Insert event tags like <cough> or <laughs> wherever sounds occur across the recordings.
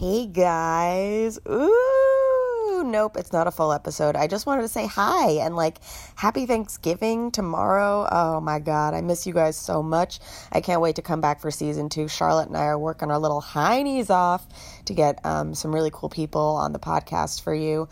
Hey guys. Ooh, nope, it's not a full episode. I just wanted to say hi and like happy Thanksgiving tomorrow. Oh my god, I miss you guys so much. I can't wait to come back for season two. Charlotte and I are working our little heinies off to get um, some really cool people on the podcast for you.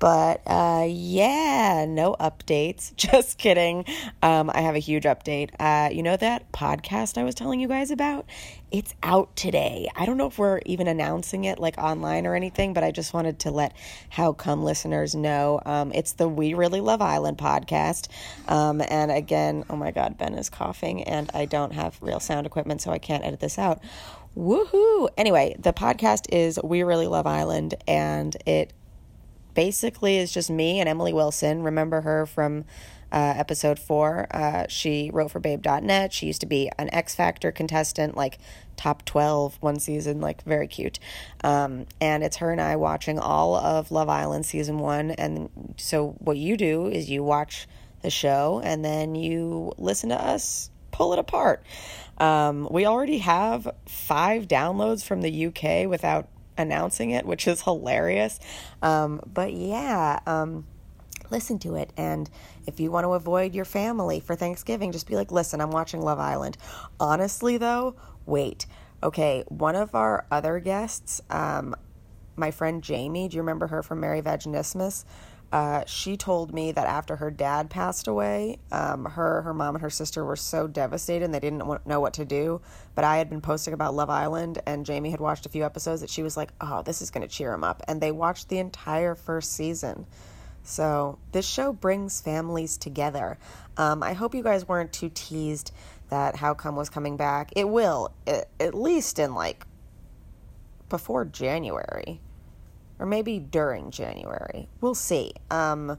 But uh, yeah, no updates. <laughs> Just kidding. Um, I have a huge update. Uh, you know that podcast I was telling you guys about? It's out today. I don't know if we're even announcing it like online or anything, but I just wanted to let How Cum listeners know. Um, it's the We Really Love Island podcast. Um, and again, oh my God, Ben is coughing, and I don't have real sound equipment, so I can't edit this out. Woohoo! Anyway, the podcast is We Really Love Island, and it basically is just me and Emily Wilson. Remember her from uh, episode four? Uh, she wrote for Babe.net. She used to be an X Factor contestant, like top 12 one season, like very cute. Um, and it's her and I watching all of Love Island season one. And so what you do is you watch the show and then you listen to us pull it apart. Um, we already have five downloads from the UK without announcing it, which is hilarious. Um, but yeah, um, listen to it. And if you want to avoid your family for Thanksgiving, just be like, listen, I'm watching Love Island. Honestly, though, wait. Okay, one of our other guests, um, my friend Jamie, do you remember her from Mary Vaginismus? Uh, she told me that after her dad passed away, um, her, her mom, and her sister were so devastated and they didn't know what to do. But I had been posting about Love Island, and Jamie had watched a few episodes that she was like, "Oh, this is going to cheer them up." And they watched the entire first season. So this show brings families together. Um, I hope you guys weren't too teased that How Cum was coming back. It will, at least in like before January or maybe during January. We'll see. Um,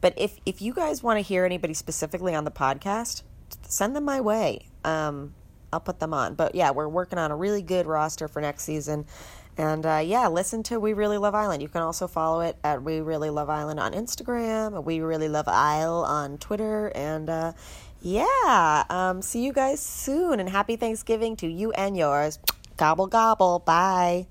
but if if you guys want to hear anybody specifically on the podcast, send them my way. Um, I'll put them on. But yeah, we're working on a really good roster for next season. And uh, yeah, listen to We Really Love Island. You can also follow it at We Really Love Island on Instagram, We Really Love Isle on Twitter, and uh, yeah, um, see you guys soon. And happy Thanksgiving to you and yours. Gobble gobble. Bye.